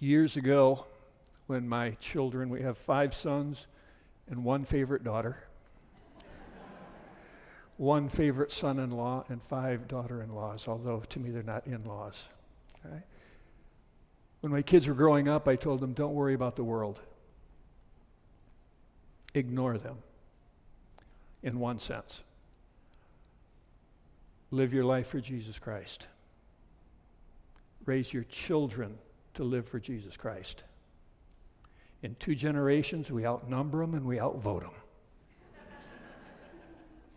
Years ago, when my children, we have five sons and one favorite daughter, one favorite son in law, and five daughter in laws, although to me they're not in laws. Okay? When my kids were growing up, I told them, don't worry about the world. Ignore them, in one sense. Live your life for Jesus Christ. Raise your children to live for Jesus Christ. In two generations, we outnumber them and we outvote them.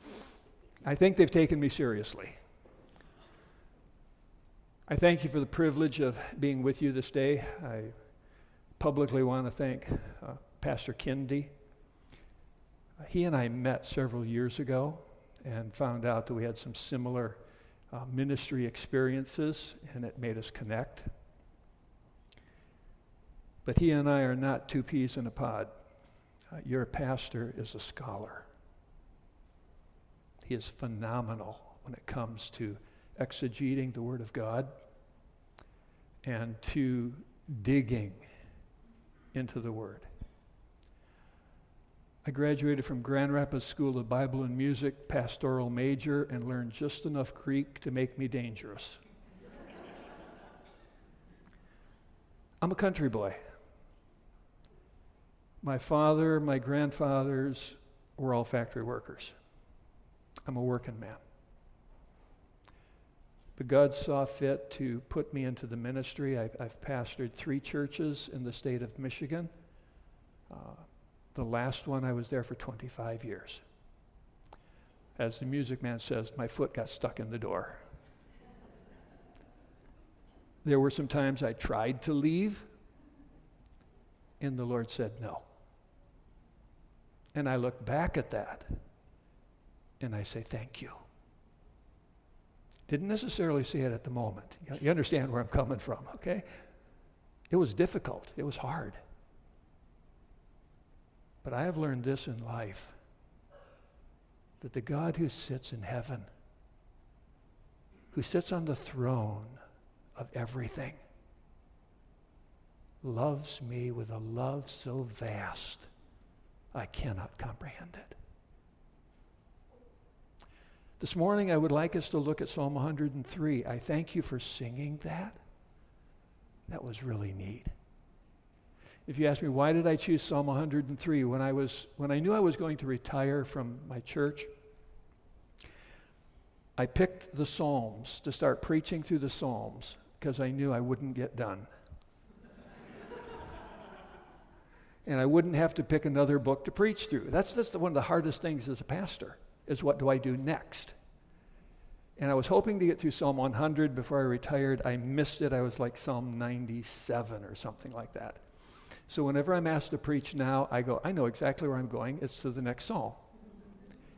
I think they've taken me seriously. I thank you for the privilege of being with you this day. I publicly want to thank uh, Pastor Kindy. He and I met several years ago and found out that we had some similar uh, ministry experiences, and it made us connect. But he and I are not two peas in a pod. Uh, your pastor is a scholar. He is phenomenal when it comes to exegeting the Word of God and to digging into the Word. I graduated from Grand Rapids School of Bible and Music, pastoral major, and learned just enough Greek to make me dangerous. I'm a country boy. My father, my grandfathers were all factory workers. I'm a working man. But God saw fit to put me into the ministry. I, have pastored three churches in the state of Michigan. Uh, the last one, I was there for 25 years. As the music man says, my foot got stuck in the door. There were some times I tried to leave, and the Lord said no. And I look back at that and I say, Thank you. Didn't necessarily see it at the moment. You understand where I'm coming from, okay? It was difficult, it was hard. But I have learned this in life that the God who sits in heaven, who sits on the throne of everything, loves me with a love so vast I cannot comprehend it. This morning, I would like us to look at Psalm 103. I thank you for singing that. That was really neat. If you ask me, why did I choose Psalm 103? When I, was, when I knew I was going to retire from my church, I picked the Psalms to start preaching through the Psalms because I knew I wouldn't get done. And I wouldn't have to pick another book to preach through. That's, that's one of the hardest things as a pastor, is what do I do next? And I was hoping to get through Psalm 100 before I retired. I missed it. I was like Psalm 97 or something like that. So whenever I'm asked to preach now, I go, I know exactly where I'm going. It's to the next psalm.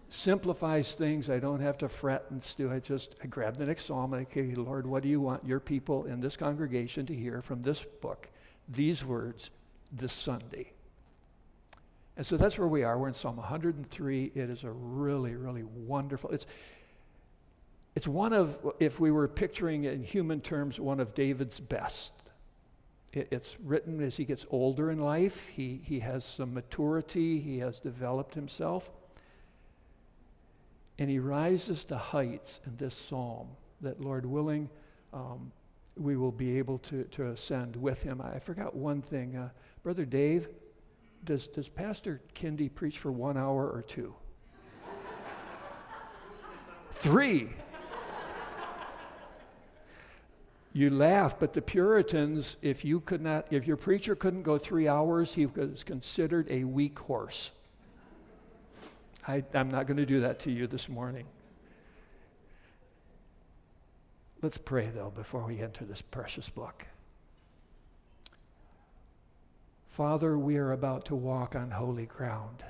Simplifies things. I don't have to fret and stew. I just I grab the next psalm and I say, Lord, what do you want your people in this congregation to hear from this book, these words, this Sunday? And so that's where we are. We're in Psalm 103. It is a really, really wonderful. It's it's one of, if we were picturing in human terms, one of David's best. It's written as he gets older in life. He, he has some maturity, he has developed himself. And he rises to heights in this psalm that, Lord willing, um, we will be able to, to ascend with him. I forgot one thing. Uh, Brother Dave, does, does Pastor Kindy preach for one hour or two? Three. You laugh, but the Puritans, if you could not, if your preacher couldn't go three hours, he was considered a weak horse. I, I'm not going to do that to you this morning. Let's pray, though, before we enter this precious book. Father, we are about to walk on holy ground.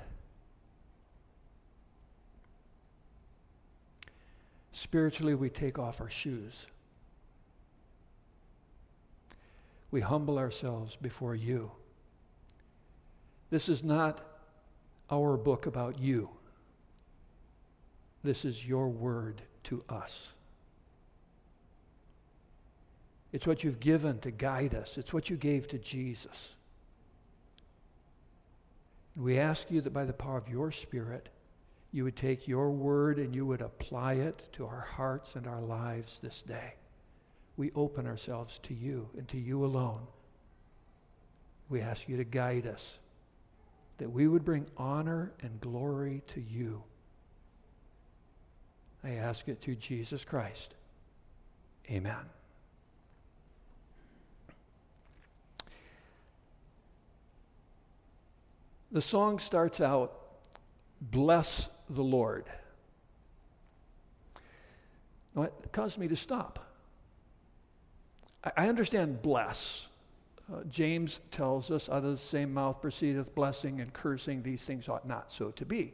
Spiritually, we take off our shoes. we humble ourselves before you. This is not our book about you. This is your word to us. It's what you've given to guide us. It's what you gave to Jesus. We ask you that by the power of your Spirit, you would take your word and you would apply it to our hearts and our lives this day. We open ourselves to you and to you alone. We ask you to guide us, that we would bring honor and glory to you. I ask it through Jesus Christ. Amen. The song starts out, Bless the Lord. Now, it caused me to stop. I understand bless. Uh, James tells us, out of the same mouth proceedeth blessing and cursing, these things ought not so to be.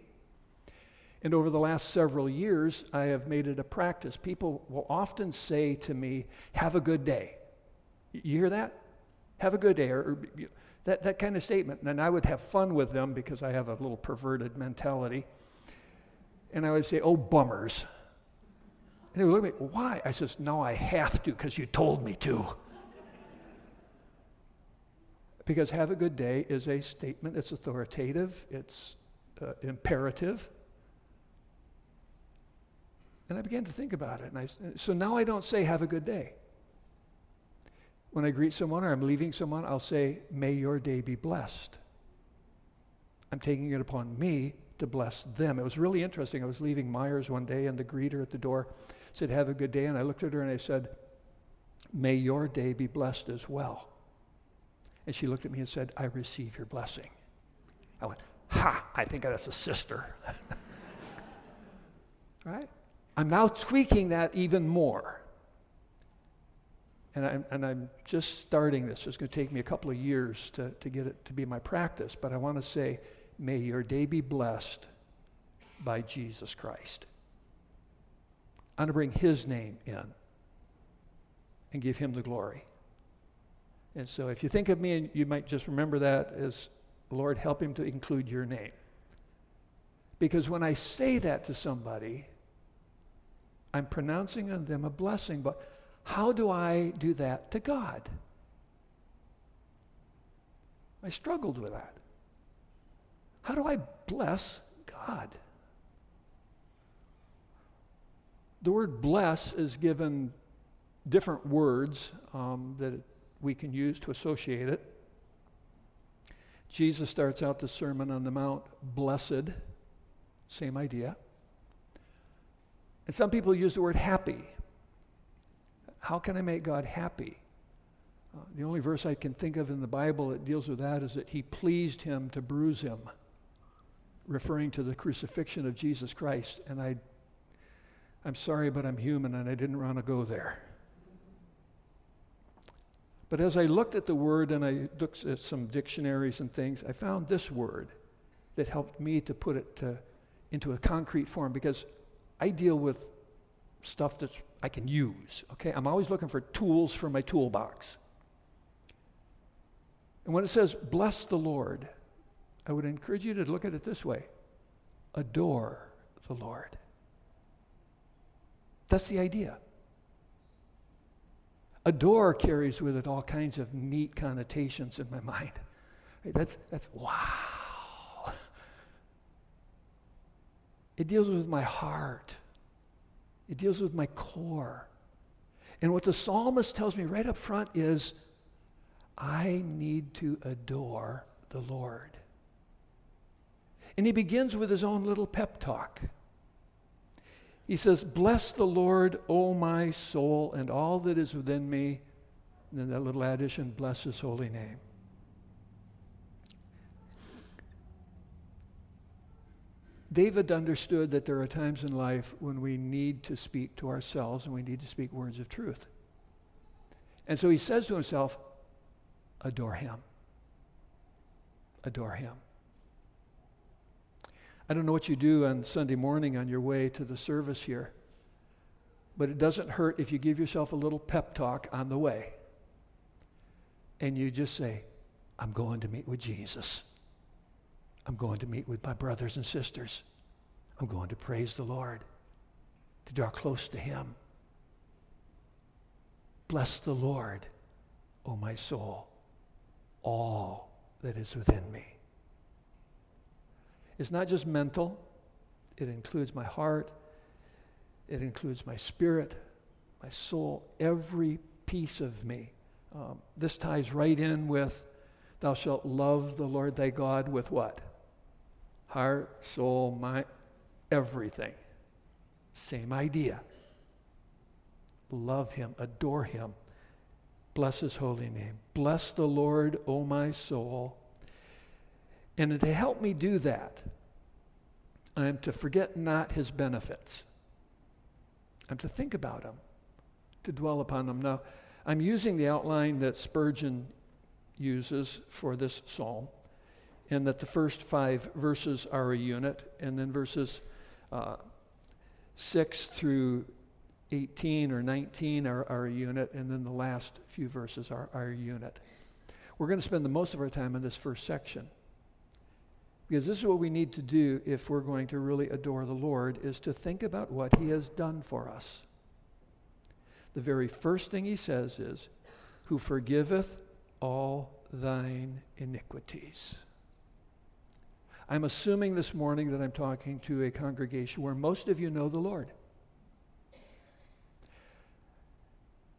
And over the last several years, I have made it a practice. People will often say to me, Have a good day. You hear that? Have a good day. Or, or that, that kind of statement. And I would have fun with them because I have a little perverted mentality. And I would say, Oh, bummers. And they would look at me, Why? I says, No, I have to because you told me to. because have a good day is a statement, it's authoritative, it's uh, imperative. And I began to think about it. And I, so now I don't say, have a good day. When I greet someone or I'm leaving someone, I'll say, may your day be blessed. I'm taking it upon me to bless them. It was really interesting. I was leaving Meijers one day, and the greeter at the door said, Have a good day. And I looked at her and I said, May your day be blessed as well. And she looked at me and said, I receive your blessing. I went, Ha, I think that's a sister. right? I'm now tweaking that even more. And I'm, and I'm just starting this. It's going to take me a couple of years to, to get it to be my practice. But I want to say, may your day be blessed by Jesus Christ. I'm going to bring his name in and give him the glory. And so if you think of me, and you might just remember that as, Lord, help him to include your name. Because when I say that to somebody, I'm pronouncing on them a blessing, but how do I do that to God? I struggled with that. How do I bless God? The word bless is given different words um, that we can use to associate it. Jesus starts out the Sermon on the Mount, blessed, same idea. And some people use the word happy. How can I make God happy? Uh, the only verse I can think of in the Bible that deals with that is that he pleased him to bruise him, referring to the crucifixion of Jesus Christ. And I, I'm sorry, but I'm human and I didn't want to go there. But as I looked at the word and I looked at some dictionaries and things, I found this word that helped me to put it to, into a concrete form because I deal with stuff that I can use, okay? I'm always looking for tools for my toolbox. And when it says, bless the Lord, I would encourage you to look at it this way adore the Lord. That's the idea. Adore carries with it all kinds of neat connotations in my mind. That's, that's wow. It deals with my heart, it deals with my core. And what the psalmist tells me right up front is I need to adore the Lord. And he begins with his own little pep talk. He says, Bless the Lord, O my soul, and all that is within me. And then that little addition, bless his holy name. David understood that there are times in life when we need to speak to ourselves and we need to speak words of truth. And so he says to himself, Adore him. Adore him. I don't know what you do on Sunday morning on your way to the service here, but it doesn't hurt if you give yourself a little pep talk on the way. And you just say, I'm going to meet with Jesus. I'm going to meet with my brothers and sisters. I'm going to praise the Lord, to draw close to Him. Bless the Lord, O my soul, all that is within me. It's not just mental, it includes my heart, it includes my spirit, my soul, every piece of me. Um, this ties right in with thou shalt love the Lord thy God with what? Heart, soul, mind, everything. Same idea. Love him, adore him, bless his holy name. Bless the Lord, O my soul. And to help me do that, I am to forget not his benefits. I'm to think about him, to dwell upon them. Now, I'm using the outline that Spurgeon uses for this psalm, and that the first five verses are a unit, and then verses uh, 6 through 18 or 19 are, are, a unit, and then the last few verses are, are a unit. We're going to spend the most of our time in this first section. Because this is what we need to do if we're going to really adore the Lord is to think about what he has done for us. The very first thing he says is, who forgiveth all thine iniquities. I'm assuming this morning that I'm talking to a congregation where most of you know the Lord.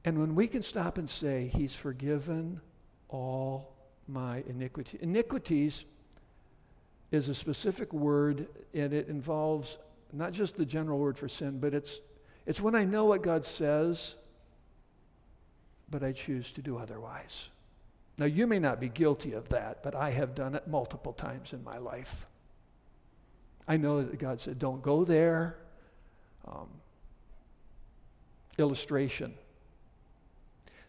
And when we can stop and say, He's forgiven all my iniquities. Iniquities is a specific word, and it involves not just the general word for sin, but it's, it's when I know what God says, but I choose to do otherwise. Now, you may not be guilty of that, but I have done it multiple times in my life. I know that God said, don't go there. Um, illustration.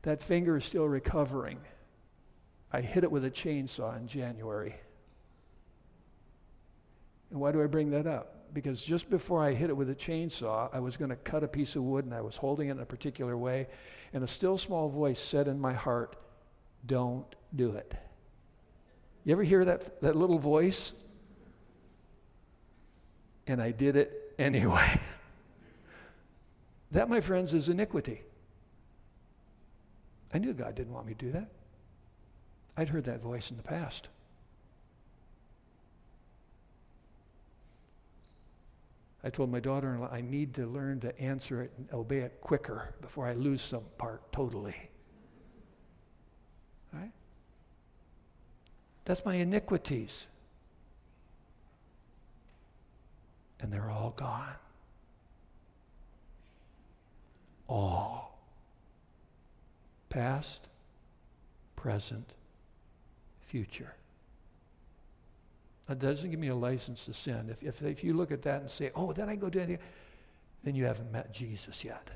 That finger is still recovering. I hit it with a chainsaw in January. And why do I bring that up? Because just before I hit it with a chainsaw, I was going to cut a piece of wood and I was holding it in a particular way. And a still small voice said in my heart, Don't do it. You ever hear that, that little voice? And I did it anyway. that, my friends, is iniquity. I knew God didn't want me to do that. I'd heard that voice in the past. I told my daughter in law, I need to learn to answer it and obey it quicker before I lose some part totally. Right? That's my iniquities. And they're all gone. All. Past, present, future. That doesn't give me a license to sin. If, if, if you look at that and say, oh, then I go do anything, then you haven't met Jesus yet.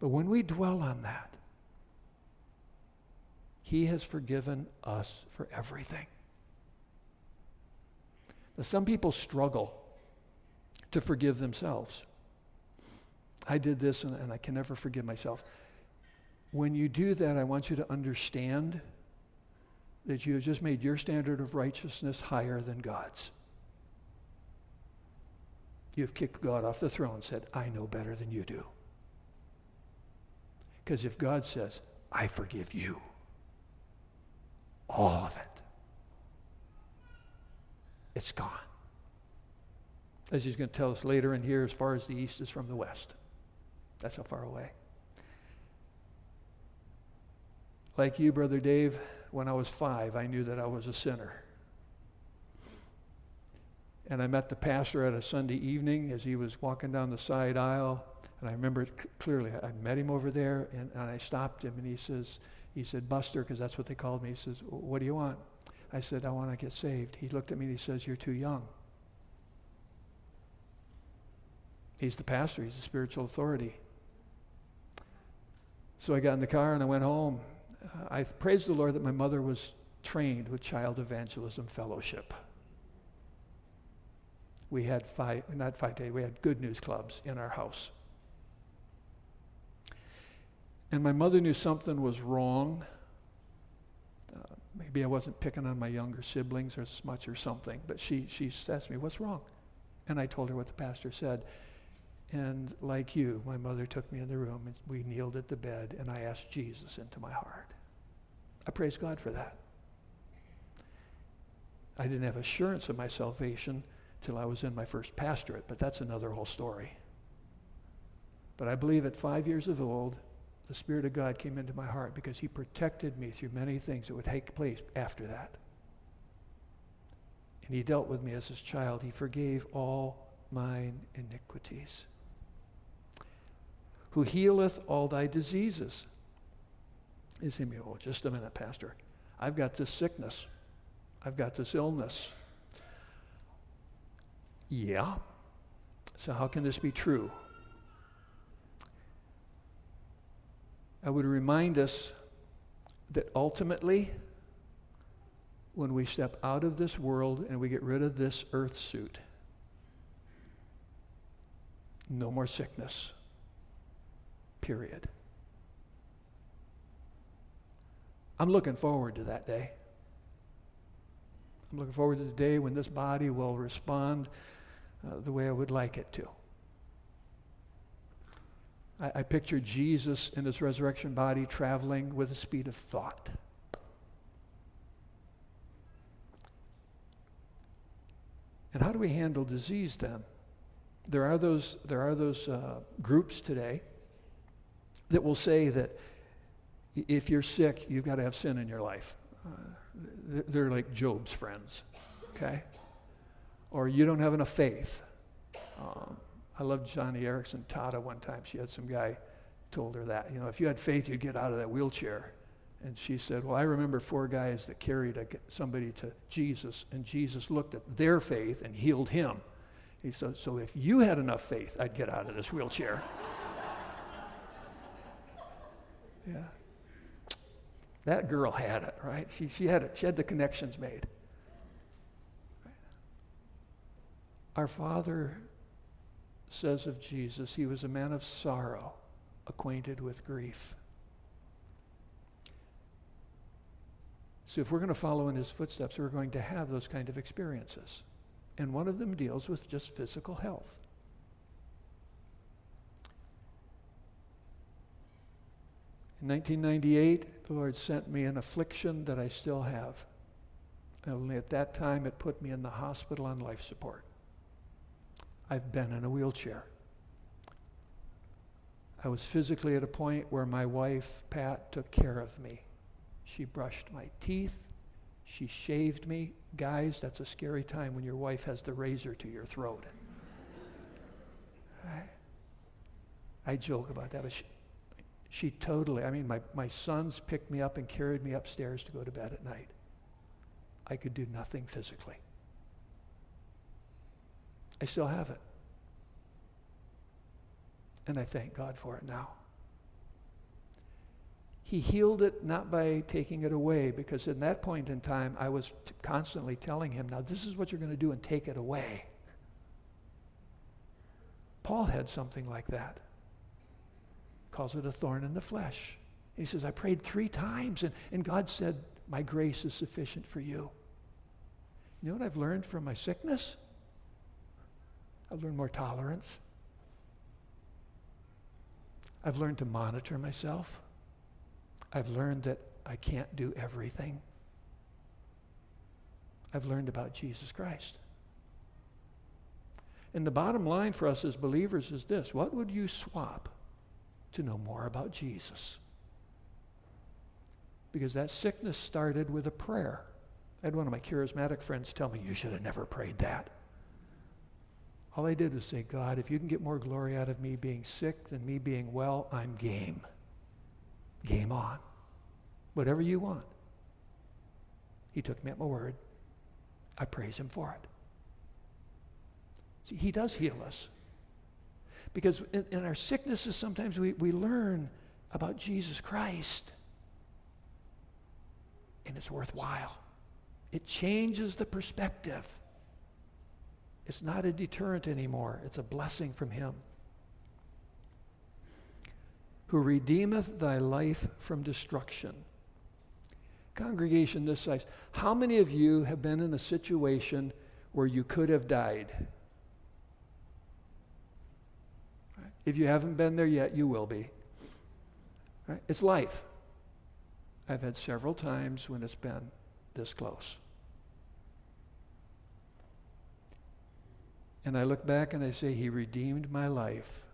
But when we dwell on that, He has forgiven us for everything. Now, some people struggle to forgive themselves. I did this and, and I can never forgive myself. When you do that, I want you to understand that you have just made your standard of righteousness higher than God's. You've kicked God off the throne and said, I know better than you do. Because if God says, I forgive you, all of it, it's gone. As he's going to tell us later in here, as far as the east is from the west. That's how far away. Like you, Brother Dave, when I was five, I knew that I was a sinner. And I met the pastor at a Sunday evening as he was walking down the side aisle. And I remember it clearly. I met him over there and, and I stopped him and he says, he said, Buster, because that's what they called me. He says, What do you want? I said, I want to get saved. He looked at me and he says, You're too young. He's the pastor, he's the spiritual authority. So I got in the car and I went home uh, I praised the Lord that my mother was trained with Child Evangelism Fellowship. We had five, not five days, we had good news clubs in our house. And my mother knew something was wrong. Uh, maybe I wasn't picking on my younger siblings as much or something, but she, she asked me, What's wrong? And I told her what the pastor said. And like you, my mother took me in the room and we kneeled at the bed and I asked Jesus into my heart. I praise God for that. I didn't have assurance of my salvation till I was in my first pastorate, but that's another whole story. But I believe at five years of old, the Spirit of God came into my heart because He protected me through many things that would take place after that. And He dealt with me as His child. He forgave all mine iniquities. Who healeth all thy diseases. Is him, oh, just a minute, Pastor. I've got this sickness. I've got this illness. Yeah. So, how can this be true? I would remind us that ultimately, when we step out of this world and we get rid of this earth suit, no more sickness. Period. I'm looking forward to that day. I'm looking forward to the day when this body will respond uh, the way I would like it to. I, I picture Jesus in his resurrection body traveling with the speed of thought. And how do we handle disease then? There are those, there are those uh, groups today that will say that if you're sick, you've got to have sin in your life. Uh, they're like Job's friends, okay? Or you don't have enough faith. Um, I loved Joni Eareckson Tada one time. She had some guy told her that. You know, if you had faith, you'd get out of that wheelchair. And she said, Well, I remember four guys that carried a, somebody to Jesus, and Jesus looked at their faith and healed him. He said, So if you had enough faith, I'd get out of this wheelchair. yeah. That girl had it, right? She, she, had it. she had the connections made. Our Father says of Jesus, he was a man of sorrow, acquainted with grief. So, if we're going to follow in his footsteps, we're going to have those kind of experiences. And one of them deals with just physical health. In 1998, the Lord sent me an affliction that I still have. Only at that time, it put me in the hospital on life support. I've been in a wheelchair. I was physically at a point where my wife, Pat, took care of me. She brushed my teeth. She shaved me. Guys, that's a scary time when your wife has the razor to your throat. I, I joke about that, but she, she totally, I mean, my, my sons picked me up and carried me upstairs to go to bed at night. I could do nothing physically. I still have it. And I thank God for it now. He healed it not by taking it away, because in that point in time, I was t- constantly telling him, now this is what you're going to do and take it away. Paul had something like that. Calls it a thorn in the flesh. he says, I prayed three times, and, and God said, My grace is sufficient for you. You know what I've learned from my sickness? I've learned more tolerance. I've learned to monitor myself. I've learned that I can't do everything. I've learned about Jesus Christ. And the bottom line for us as believers is this what would you swap to know more about Jesus? Because that sickness started with a prayer. I had one of my charismatic friends tell me, You should have never prayed that. All I did was say, God, if you can get more glory out of me being sick than me being well, I'm game. Game on. Whatever you want. He took me at my word. I praise him for it. See, he does heal us. Because in, in our sicknesses, sometimes we, we learn about Jesus Christ. And it's worthwhile. It changes the perspective. It's not a deterrent anymore, it's a blessing from Him. Who redeemeth thy life from destruction. Congregation this size, how many of you have been in a situation where you could have died? If you haven't been there yet, you will be. It's life. I've had several times when it's been this close. And I look back and I say, He redeemed my life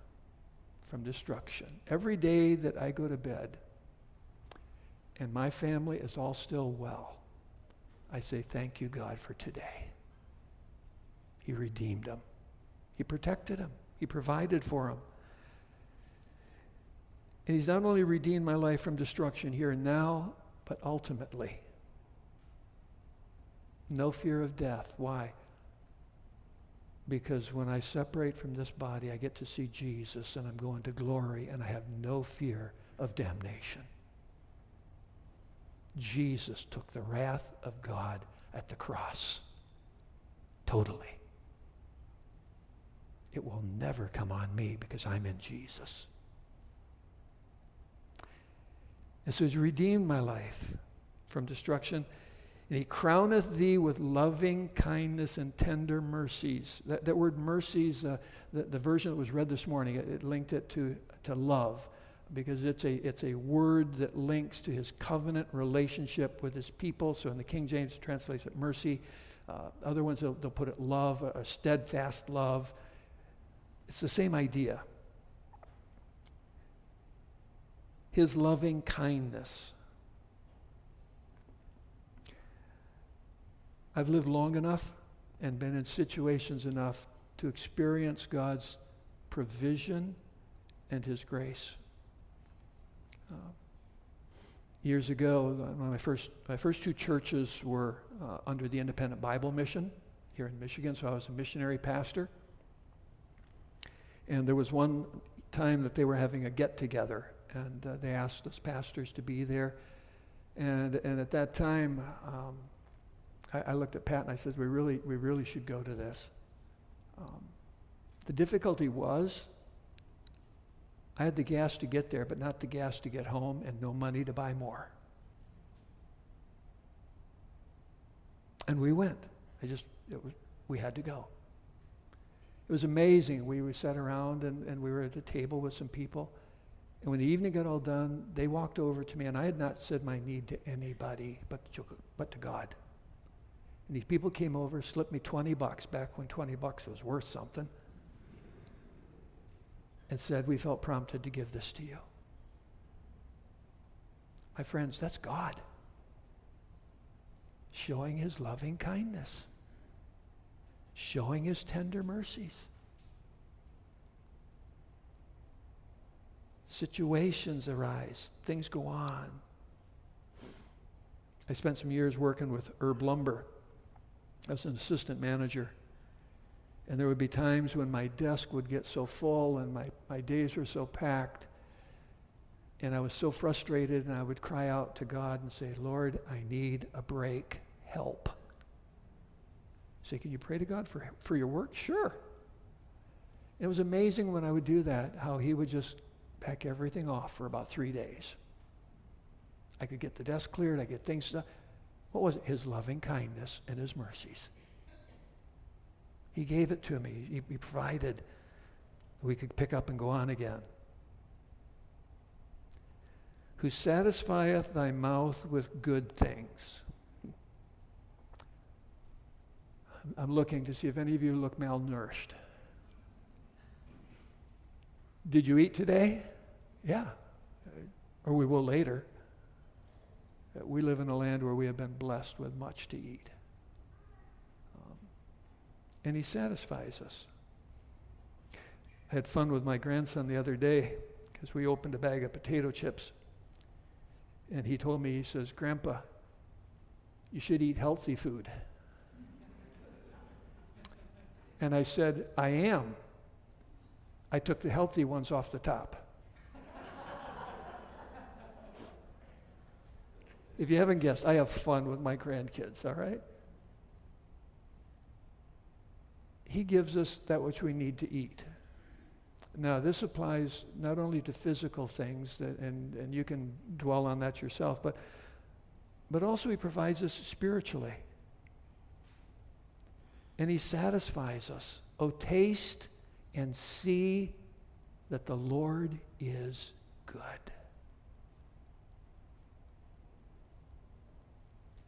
from destruction. Every day that I go to bed and my family is all still well, I say, Thank you, God, for today. He redeemed them, He protected them, He provided for them. And He's not only redeemed my life from destruction here and now, but ultimately. No fear of death. Why? Because when I separate from this body, I get to see Jesus and I'm going to glory and I have no fear of damnation. Jesus took the wrath of God at the cross. Totally. It will never come on me because I'm in Jesus. And so he's redeemed my life from destruction. And he crowneth thee with loving kindness and tender mercies. That, that word mercies, uh, the, the version that was read this morning, it, it linked it to, to love because it's a, it's a word that links to his covenant relationship with his people. So in the King James, it translates it mercy. Uh, other ones, they'll, they'll put it love, a, steadfast love. It's the same idea. His loving kindness. I've lived long enough and been in situations enough to experience God's provision and His grace. Uh, years ago, my first, my first two churches were uh, under the Independent Bible Mission here in Michigan, so I was a missionary pastor. And there was one time that they were having a get together, and uh, they asked us pastors to be there. And, and at that time, um, I, I, looked at Pat and I said, we really, we really should go to this. Um, the difficulty was I had the gas to get there, but not the gas to get home, and no money to buy more. And we went. I just, it was, we had to go. It was amazing. We, we sat around and, and we were at a table with some people. And when the evening got all done, they walked over to me, and I had not said my need to anybody but to, but to God. And these people came over, slipped me 20 bucks back when 20 bucks was worth something and said, We felt prompted to give this to you. My friends, that's God showing his loving kindness, showing his tender mercies. Situations arise, things go on. I spent some years working with Erb Lumber. I was an assistant manager. And there would be times when my desk would get so full and my, my days were so packed. And I was so frustrated, and I would cry out to God and say, Lord, I need a break. Help. Say, can you pray to God for, for your work? Sure. It was amazing when I would do that, how He would just pack everything off for about three days. I could get the desk cleared, I get things done. What was it? His loving kindness and His mercies. He gave it to me. He, he provided. We could pick up and go on again. Who satisfieth thy mouth with good things. I'm looking to see if any of you look malnourished. Did you eat today? Yeah. Or we will later. We live in a land where we have been blessed with much to eat um, and He satisfies us. I had fun with my grandson the other day because we opened a bag of potato chips. And he told me, he says, Grandpa, you should eat healthy food. And I said, I am. I took the healthy ones off the top. If you haven't guessed, I have fun with my grandkids, all right? He gives us that which we need to eat. Now, this applies not only to physical things, that, and, and you can dwell on that yourself, but, but also He provides us spiritually. And He satisfies us. Oh, taste and see that the Lord is good.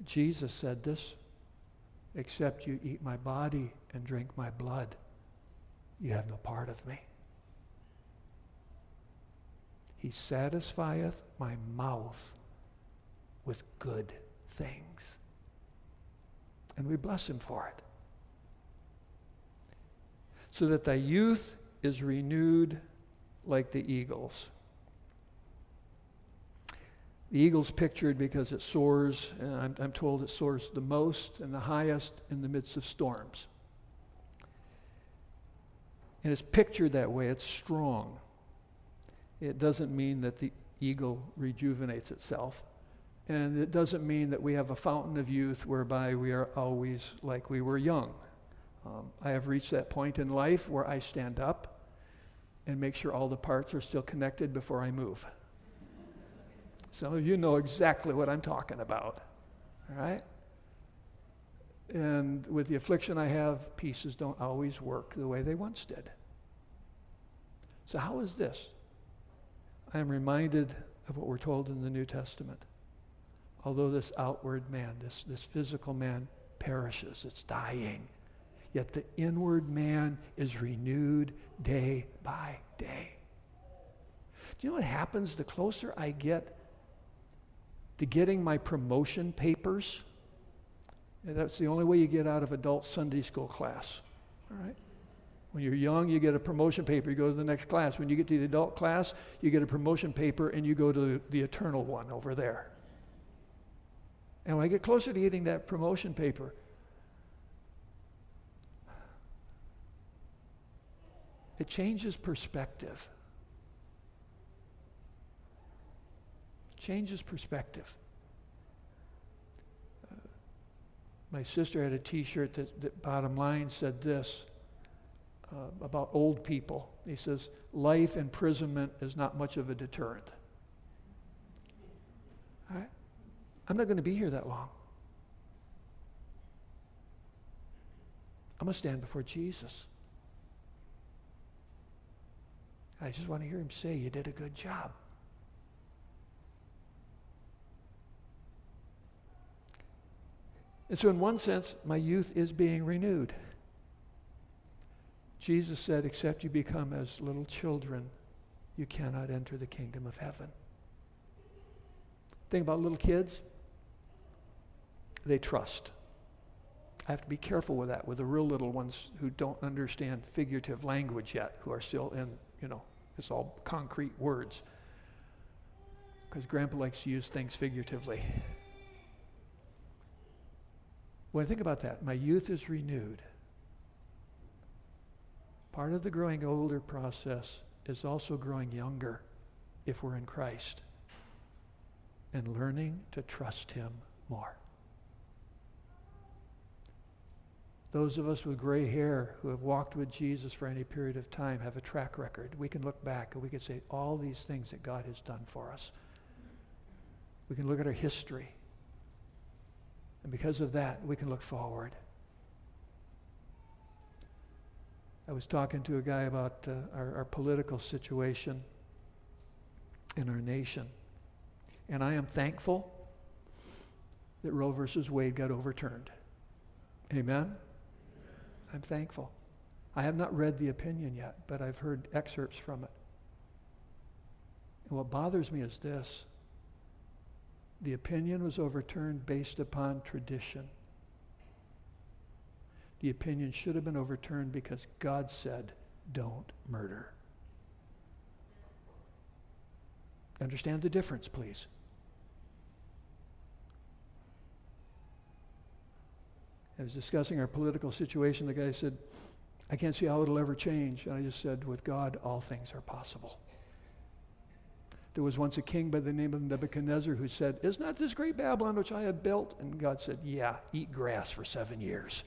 Jesus said this except you eat my body and drink my blood, you have no part of me. He satisfieth my mouth with good things. And we bless him for it. So that thy youth is renewed like the eagles. The eagle's pictured because it soars, and I'm, I'm told it soars the most and the highest in the midst of storms. And it's pictured that way, it's strong. It doesn't mean that the eagle rejuvenates itself. And it doesn't mean that we have a fountain of youth whereby we are always like we were young. Um, I have reached that point in life where I stand up and make sure all the parts are still connected before I move. Some of you know exactly what I'm talking about. All right? And with the affliction I have, pieces don't always work the way they once did. So, how is this? I am reminded of what we're told in the New Testament. Although this outward man, this, this physical man, perishes, it's dying, yet the inward man is renewed day by day. Do you know what happens the closer I get to getting my promotion papers? That's the only way you get out of adult Sunday school class. All right? When you're young, you get a promotion paper, you go to the next class. When you get to the adult class, you get a promotion paper and you go to the eternal one over there. And when I get closer to getting that promotion paper, it changes perspective. Changes perspective. Uh, my sister had a t shirt that, that, bottom line, said this uh, about old people. He says, Life imprisonment is not much of a deterrent. Right? I'm not going to be here that long. I'm going to stand before Jesus. I just want to hear him say, You did a good job. And so, in one sense, my youth is being renewed. Jesus said, Except you become as little children, you cannot enter the kingdom of heaven. Think about little kids. They trust. I have to be careful with that with the real little ones who don't understand figurative language yet, who are still in, you know, it's all concrete words. Because Grandpa likes to use things figuratively. When I think about that, my youth is renewed. Part of the growing older process is also growing younger if we're in Christ and learning to trust Him more. Those of us with gray hair who have walked with Jesus for any period of time have a track record. We can look back and we can say all these things that God has done for us. We can look at our history. And because of that, we can look forward. I was talking to a guy about uh, our, our political situation in our nation. And I am thankful that Roe versus Wade got overturned. Amen? I'm thankful. I have not read the opinion yet, but I've heard excerpts from it. And what bothers me is this the opinion was overturned based upon tradition. The opinion should have been overturned because God said, don't murder. Understand the difference, please. I was discussing our political situation. The guy said, I can't see how it'll ever change. And I just said, with God, all things are possible. There was once a king by the name of Nebuchadnezzar who said, Is not this great Babylon which I have built? And God said, Yeah, eat grass for seven years.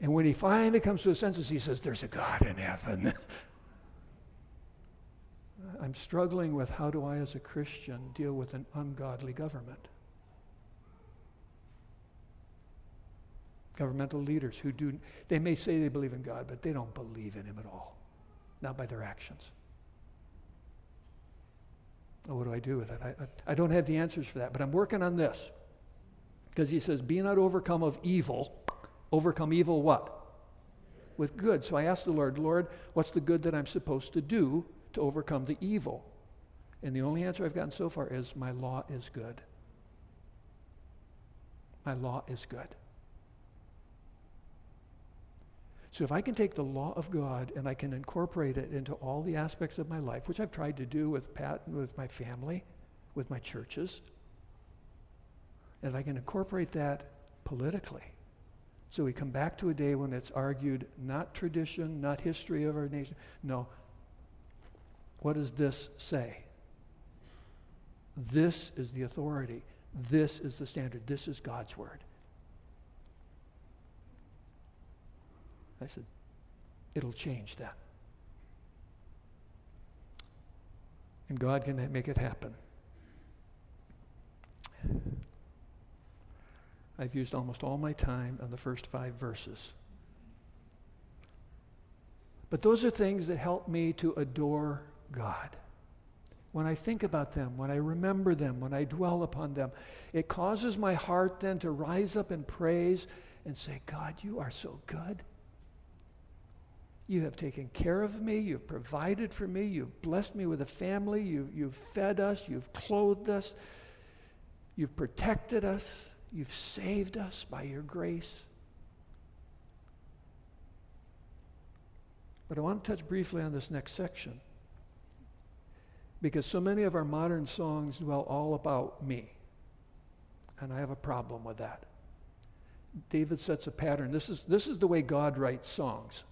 And when he finally comes to his senses, he says, There's a God in heaven. I'm struggling with how do I, as a Christian, deal with an ungodly government? governmental leaders who do, they may say they believe in God, but they don't believe in Him at all. not by their actions. Oh, what do I do with it? I, I, don't have the answers for that, but I'm working on this. Because he says, Be not overcome of evil. Overcome evil what? With good. So I asked the Lord, Lord, what's the good that I'm supposed to do to overcome the evil? And the only answer I've gotten so far is, My law is good. My law is good. So if I can take the law of God and I can incorporate it into all the aspects of my life, which I've tried to do with Pat, and with my family, with my churches, and if I can incorporate that politically, so we come back to a day when it's argued not tradition, not history of our nation. No. What does this say? This is the authority. This is the standard. This is God's word. I said, it'll change that. And God can make it happen. I've used almost all my time on the first five verses. But those are things that help me to adore God. When I think about them, when I remember them, when I dwell upon them, it causes my heart then to rise up in praise and say, God, you are so good. You have taken care of me. You've provided for me. You've blessed me with a family. You, you've fed us. You've clothed us. You've protected us. You've saved us by your grace. But I want to touch briefly on this next section. Because so many of our modern songs dwell all about me. And I have a problem with that. David sets a pattern. This is, this is the way God writes songs.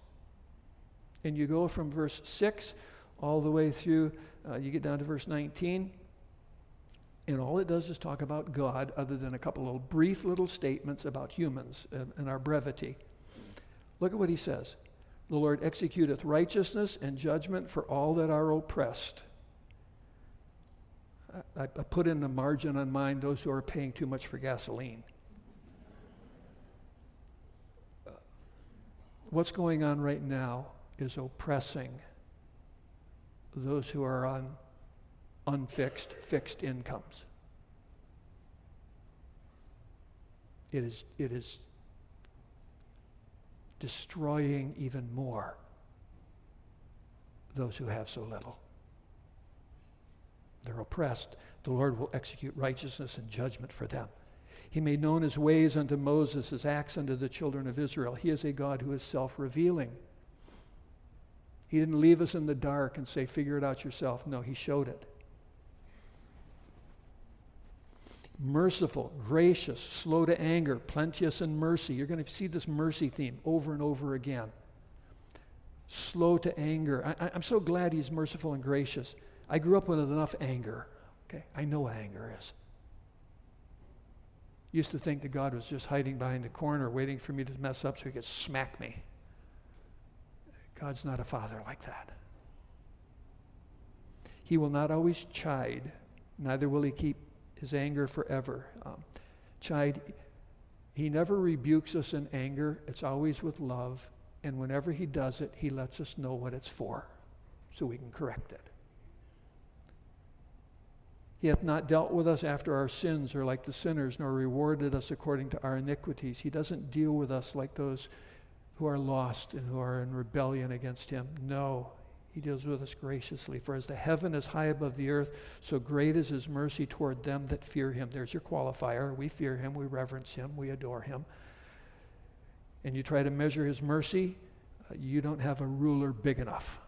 And you go from verse 6 all the way through, uh, you get down to verse 19. And all it does is talk about God, other than a couple of brief little statements about humans and, and our brevity. Look at what he says The Lord executeth righteousness and judgment for all that are oppressed. I, I put in the margin on mine those who are paying too much for gasoline. What's going on right now is oppressing those who are on unfixed, fixed incomes. It is, it is destroying even more those who have so little. They're oppressed. The Lord will execute righteousness and judgment for them. He made known his ways unto Moses, his acts unto the children of Israel. He is a God who is self revealing. He didn't leave us in the dark and say, figure it out yourself. No, He showed it. Merciful, gracious, slow to anger, plenteous in mercy. You're going to see this mercy theme over and over again. Slow to anger. I, am so glad He's merciful and gracious. I grew up with enough anger. Okay, I know what anger is. Used to think that God was just hiding behind the corner waiting for me to mess up so he could smack me. God's not a father like that. He will not always chide, neither will he keep his anger forever. Um, chide, he never rebukes us in anger, it's always with love. And whenever he does it, he lets us know what it's for so we can correct it. He hath not dealt with us after our sins or like the sinners, nor rewarded us according to our iniquities. He doesn't deal with us like those who are lost and who are in rebellion against him. No, he deals with us graciously. For as the heaven is high above the earth, so great is his mercy toward them that fear him. There's your qualifier. We fear him, we reverence him, we adore him. And you try to measure his mercy, uh, you don't have a ruler big enough.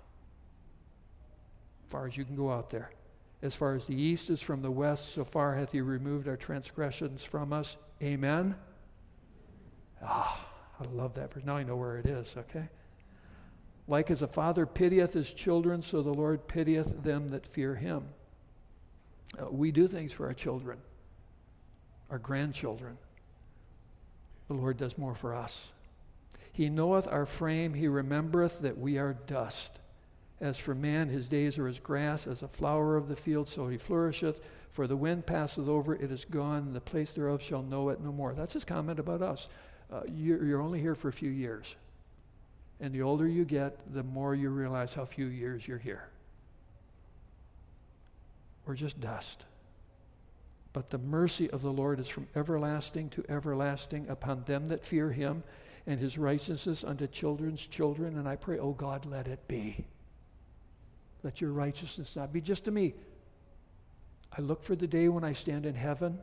As far as you can go out there. As far as the east is from the west, so far hath he removed our transgressions from us. Amen. Ah. I love that verse. Now I know where it is, okay? Like as a father pitieth his children, so the Lord pitieth them that fear him. Uh, we do things for our children, our grandchildren. The Lord does more for us. He knoweth our frame, he remembereth that we are dust. As for man, his days are as grass, as a flower of the field, so he flourisheth. For the wind passeth over, it is gone, and the place thereof shall know it no more. That's his comment about us uh, you're, you're only here for a few years. And the older you get, the more you realize how few years you're here. We're just dust. But the mercy of the Lord is from everlasting to everlasting upon them that fear him, and his righteousness unto children's children. And I pray, oh God, let it be. Let your righteousness not be just to me. I look for the day when I stand in heaven,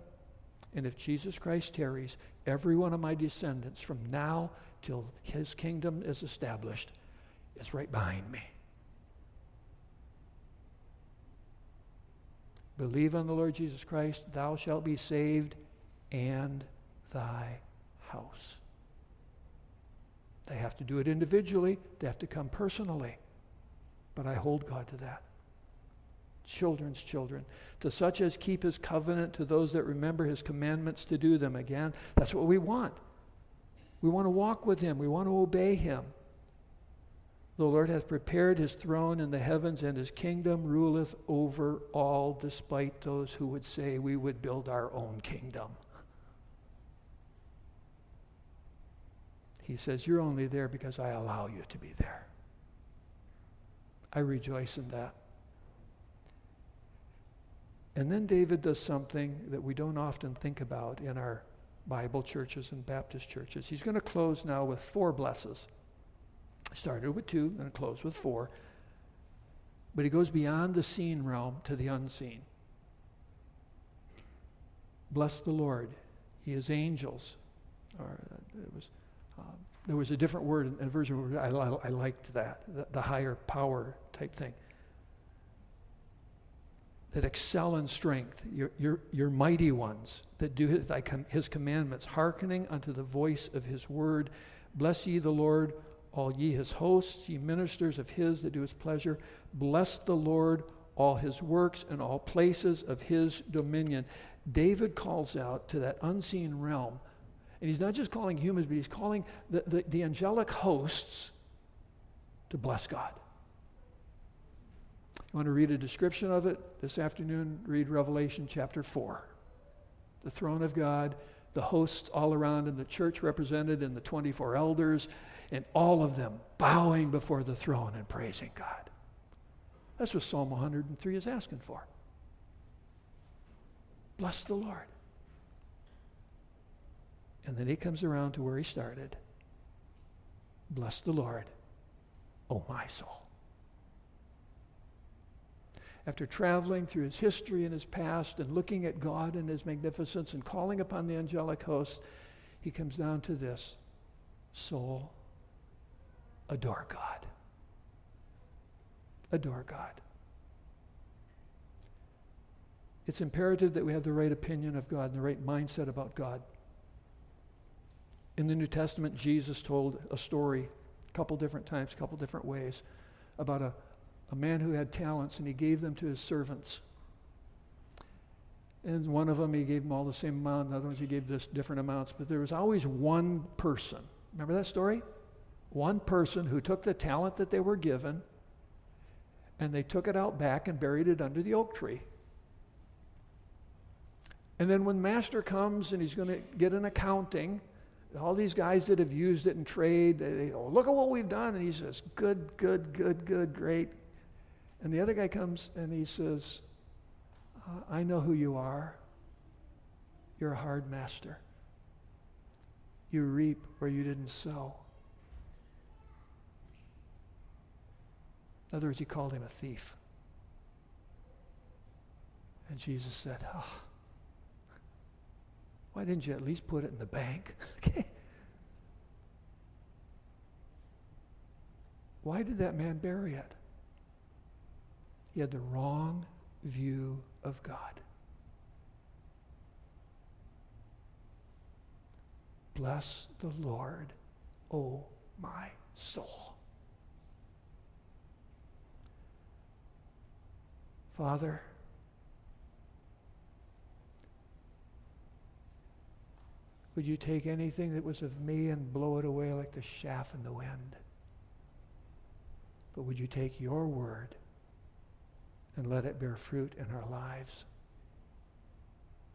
and if Jesus Christ tarries, every one of my descendants from now till his kingdom is established is right behind me. Believe on the Lord Jesus Christ, thou shalt be saved, and thy house. They have to do it individually, they have to come personally. But I hold God to that. Children's children. To such as keep his covenant, to those that remember his commandments to do them. Again, that's what we want. We want to walk with him, we want to obey him. The Lord hath prepared his throne in the heavens, and his kingdom ruleth over all, despite those who would say we would build our own kingdom. He says, You're only there because I allow you to be there. I rejoice in that. And then David does something that we don't often think about in our Bible churches and Baptist churches. He's going to close now with four blesses. Started with two, going to close with four. But he goes beyond the seen realm to the unseen. Bless the Lord, he is angels. Or uh, it was, uh, there was a different word in a version. I, I, I liked that, the, the higher power type thing that excel in strength, your, your, your mighty ones that do his, his commandments, hearkening unto the voice of his word. Bless ye the Lord, all ye his hosts, ye ministers of his that do his pleasure. Bless the Lord, all his works, and all places of his dominion. David calls out to that unseen realm. And he's not just calling humans, but he's calling the, the, the angelic hosts to bless God. Want to read a description of it this afternoon? Read Revelation chapter 4. The throne of God, the hosts all around, and the church represented, and the 24 elders, and all of them bowing before the throne and praising God. That's what Psalm 103 is asking for. Bless the Lord. And then he comes around to where he started. Bless the Lord, O my soul after traveling through his history and his past and looking at God and his magnificence and calling upon the angelic hosts, he comes down to this soul, adore God. Adore God. It's imperative that we have the right opinion of God and the right mindset about God. In the New Testament, Jesus told a story a couple different times, a couple different ways about a a man who had talents, and he gave them to his servants. And one of them, he gave them all the same amount, and other ones, he gave this different amounts. But there was always one person. Remember that story? One person who took the talent that they were given and they took it out back and buried it under the oak tree. And then when master comes and he's going to get an accounting, all these guys that have used it in trade, they, they oh, look at what we've done. And he says, good, good, good, good, great. And the other guy comes and he says, uh, I know who you are. You're a hard master. You reap where you didn't sow. In other words, he called him a thief. And Jesus said, oh, Why didn't you at least put it in the bank? okay. Why did that man bury it? He had the wrong view of God. Bless the Lord, O my soul. Father, would you take anything that was of me and blow it away like the chaff in the wind? But would you take your word and let it bear fruit in our lives.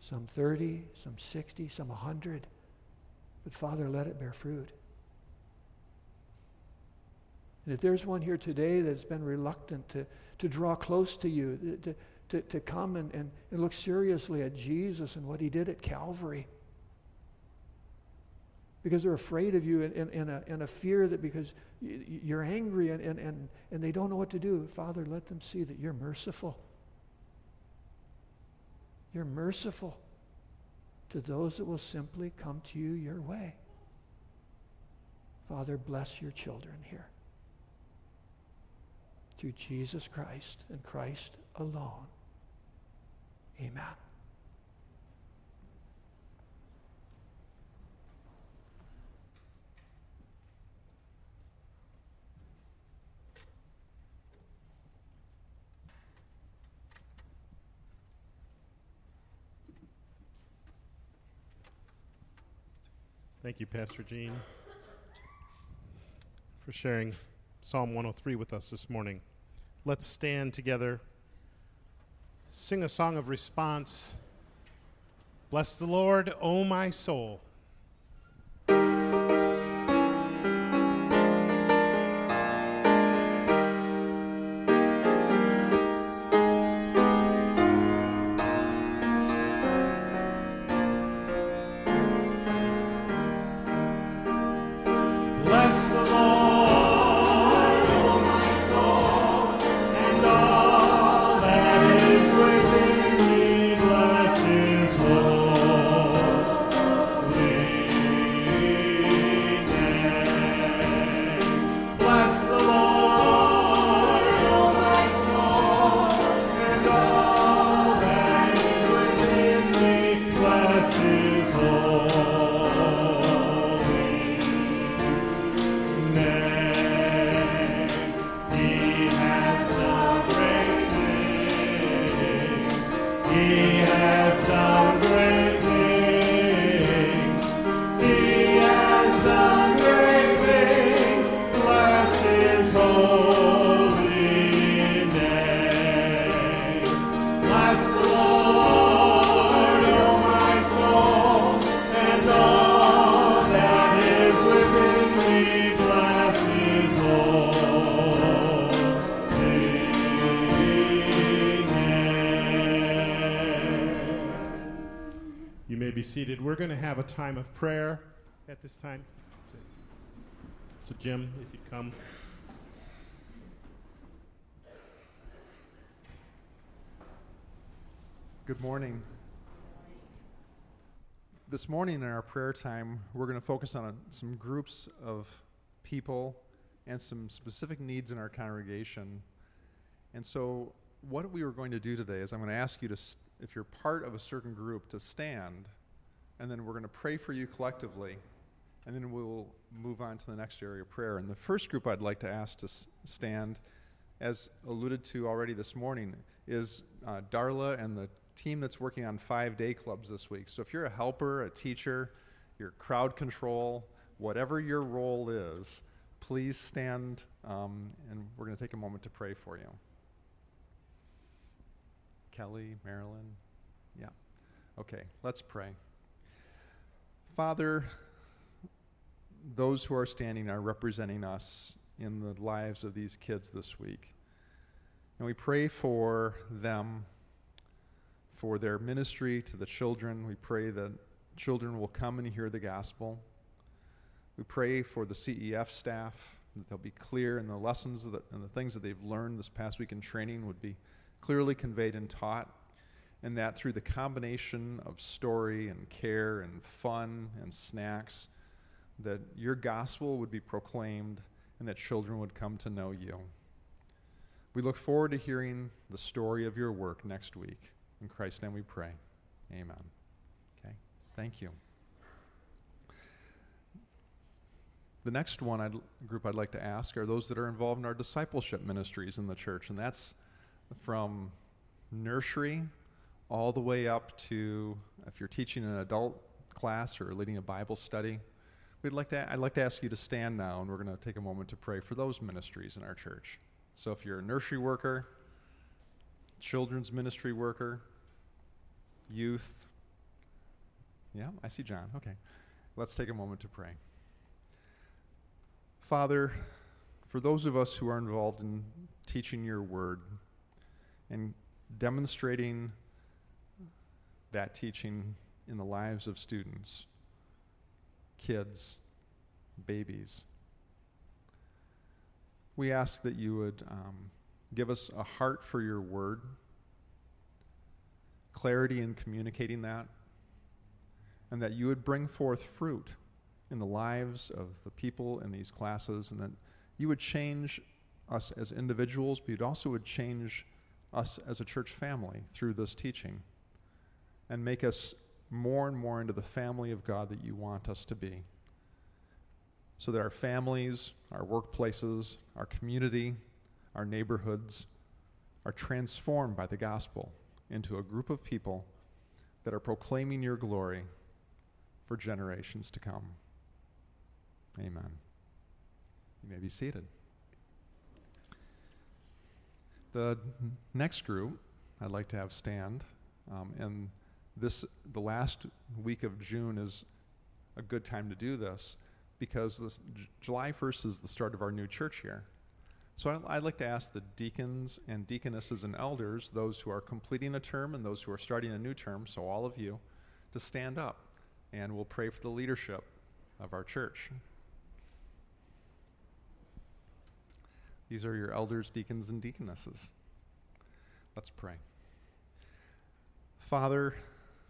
Some 30, some 60, some 100. But Father, let it bear fruit. And if there's one here today that's been reluctant to, to draw close to you, to, to, to come and, and, and look seriously at Jesus and what he did at Calvary, because they're afraid of you in, a, a fear that because you're angry and, and, and, and they don't know what to do, Father, let them see that you're merciful. You're merciful to those that will simply come to you your way. Father, bless your children here. Through Jesus Christ and Christ alone. Amen. Thank you, Pastor Gene, for sharing Psalm 103 with us this morning. Let's stand together, sing a song of response. Bless the Lord, O my soul. Time of prayer at this time. So, Jim, if you'd come. Good morning. This morning in our prayer time, we're going to focus on some groups of people and some specific needs in our congregation. And so, what we are going to do today is I'm going to ask you to, if you're part of a certain group, to stand and then we're going to pray for you collectively, and then we'll move on to the next area of prayer. And the first group I'd like to ask to s- stand, as alluded to already this morning, is uh, Darla and the team that's working on five day clubs this week. So if you're a helper, a teacher, you're crowd control, whatever your role is, please stand, um, and we're going to take a moment to pray for you. Kelly, Marilyn, yeah. Okay, let's pray. Father, those who are standing are representing us in the lives of these kids this week. And we pray for them, for their ministry to the children. We pray that children will come and hear the gospel. We pray for the CEF staff, that they'll be clear and the lessons that, and the things that they've learned this past week in training would be clearly conveyed and taught and that through the combination of story and care and fun and snacks, that your gospel would be proclaimed and that children would come to know you. We look forward to hearing the story of your work next week. In Christ's name we pray. Amen. Okay, thank you. The next one I'd, group I'd like to ask are those that are involved in our discipleship ministries in the church, and that's from nursery all the way up to if you're teaching an adult class or leading a Bible study. We'd like to, I'd like to ask you to stand now, and we're going to take a moment to pray for those ministries in our church. So if you're a nursery worker, children's ministry worker, youth, yeah, I see John. Okay. Let's take a moment to pray. Father, for those of us who are involved in teaching your word and demonstrating that teaching in the lives of students, kids, babies. We ask that you would um, give us a heart for your word, clarity in communicating that, and that you would bring forth fruit in the lives of the people in these classes, and that you would change us as individuals, but you also would change us as a church family through this teaching and make us more and more into the family of God that you want us to be. So that our families, our workplaces, our community, our neighborhoods are transformed by the gospel into a group of people that are proclaiming your glory for generations to come. Amen. You may be seated. The next group I'd like to have stand, um, and this the last week of June is a good time to do this because this, J- July 1st is the start of our new church year. So I- I'd like to ask the deacons and deaconesses and elders, those who are completing a term and those who are starting a new term, so all of you, to stand up and we'll pray for the leadership of our church. These are your elders, deacons, and deaconesses. Let's pray. Father,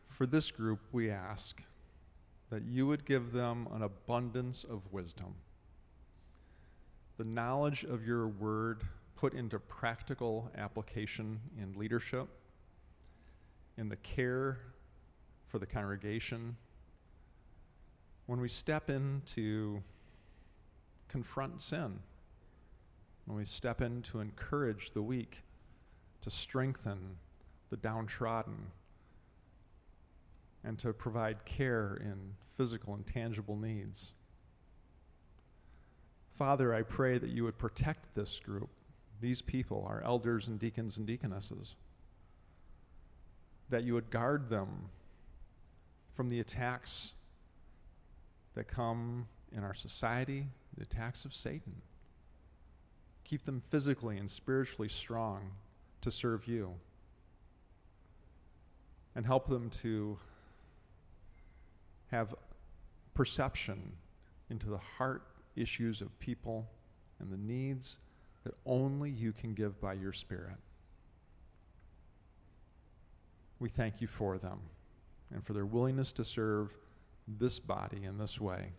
for this group, we ask that you would give them an abundance of wisdom, the knowledge of your word put into practical application in leadership, in the care for the congregation. When we step in to confront sin, when we step in to encourage the weak, to strengthen the downtrodden, and to provide care in physical and tangible needs. Father, I pray that you would protect this group, these people, our elders and deacons and deaconesses, that you would guard them from the attacks that come in our society, the attacks of Satan. Keep them physically and spiritually strong to serve you. And help them to have perception into the heart issues of people and the needs that only you can give by your Spirit. We thank you for them and for their willingness to serve this body in this way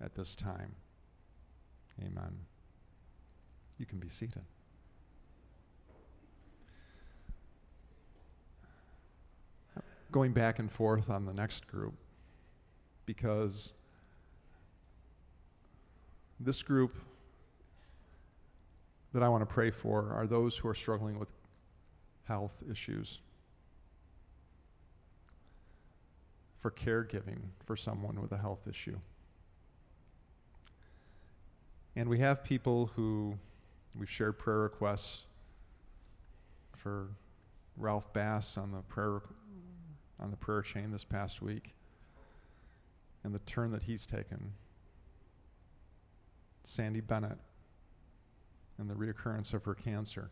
at this time. Amen. You can be seated. Going back and forth on the next group because this group that I want to pray for are those who are struggling with health issues, for caregiving for someone with a health issue. And we have people who we've shared prayer requests for Ralph Bass on the prayer on the prayer chain this past week and the turn that he's taken. Sandy Bennett and the reoccurrence of her cancer.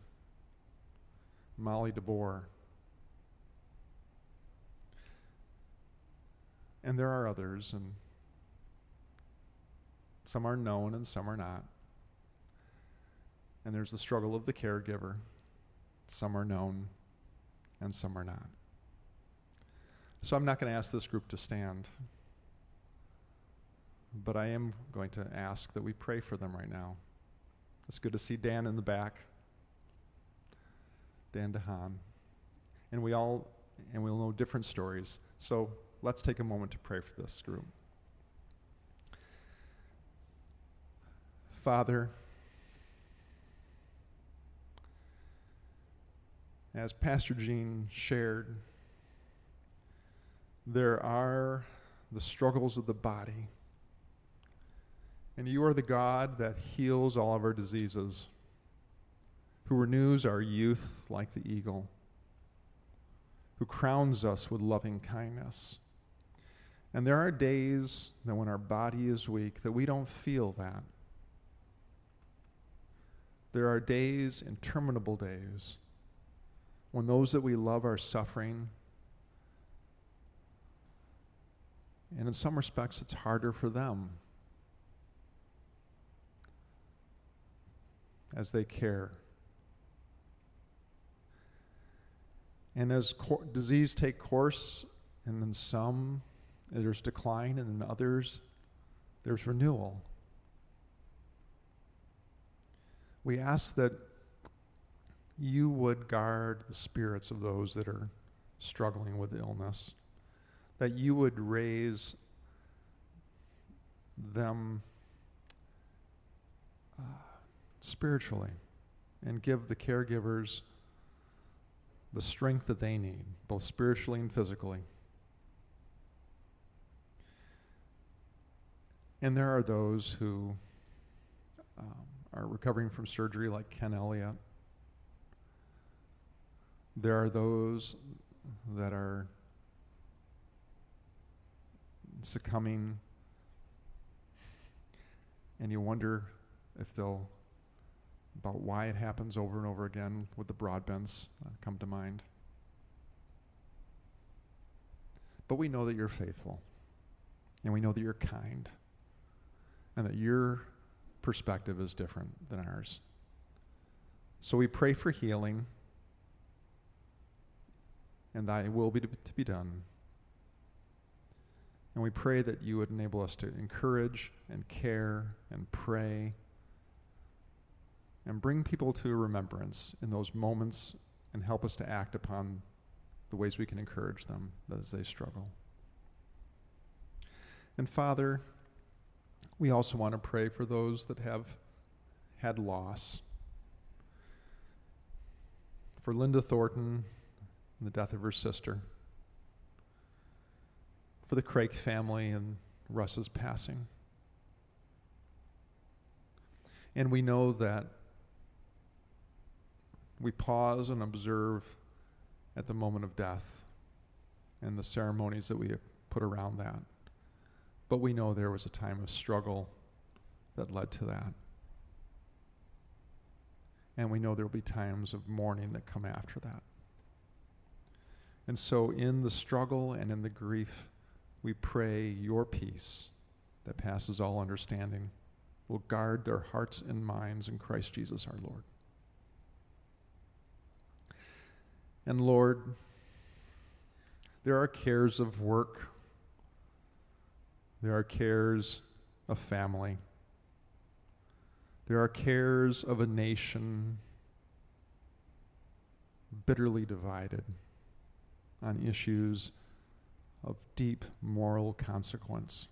Molly DeBoer. And there are others, and some are known and some are not. And there's the struggle of the caregiver. Some are known and some are not. So I'm not going to ask this group to stand. But I am going to ask that we pray for them right now. It's good to see Dan in the back. Dan DeHaan. And we all and we'll know different stories. So let's take a moment to pray for this group. Father, as Pastor Gene shared, there are the struggles of the body and you are the God that heals all of our diseases, who renews our youth like the eagle, who crowns us with loving kindness. And there are days that when our body is weak that we don't feel that. There are days, interminable days, when those that we love are suffering. And in some respects, it's harder for them as they care. And as cor- disease take course, and in some there's decline, and in others there's renewal. We ask that you would guard the spirits of those that are struggling with illness, that you would raise them uh, spiritually and give the caregivers the strength that they need, both spiritually and physically. And there are those who um, are recovering from surgery, like Ken Elliott. There are those that are succumbing, and you wonder if they'll about why it happens over and over again with the Broadbents uh, come to mind. But we know that you're faithful, and we know that you're kind, and that your perspective is different than ours. So we pray for healing, and thy will be to, to be done. And we pray that you would enable us to encourage and care and pray and bring people to remembrance in those moments and help us to act upon the ways we can encourage them as they struggle. And Father, we also want to pray for those that have had loss. For Linda Thornton and the death of her sister. For the Craig family and Russ's passing. And we know that we pause and observe at the moment of death and the ceremonies that we put around that. But we know there was a time of struggle that led to that. And we know there will be times of mourning that come after that. And so, in the struggle and in the grief, we pray your peace that passes all understanding will guard their hearts and minds in Christ Jesus our Lord. And Lord, there are cares of work, there are cares of family, there are cares of a nation bitterly divided on issues of deep moral consequence.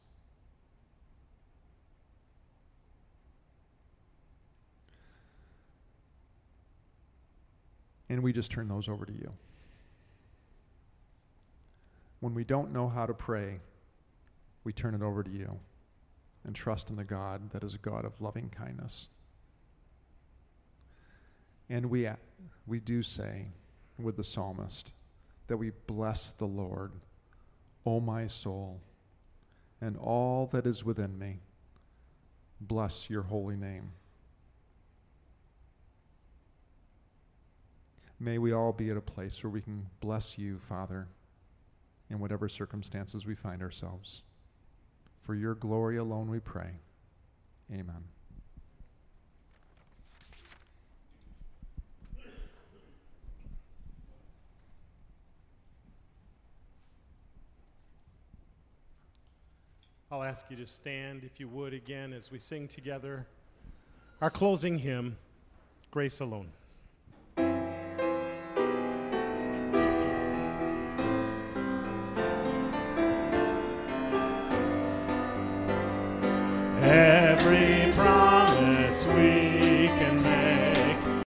and we just turn those over to you. When we don't know how to pray, we turn it over to you and trust in the God that is a God of loving kindness. And we, we do say with the psalmist that we bless the Lord, O my soul, and all that is within me. Bless your holy name. May we all be at a place where we can bless you, Father, in whatever circumstances we find ourselves. For your glory alone we pray. Amen. I'll ask you to stand, if you would, again as we sing together our closing hymn, Grace Alone.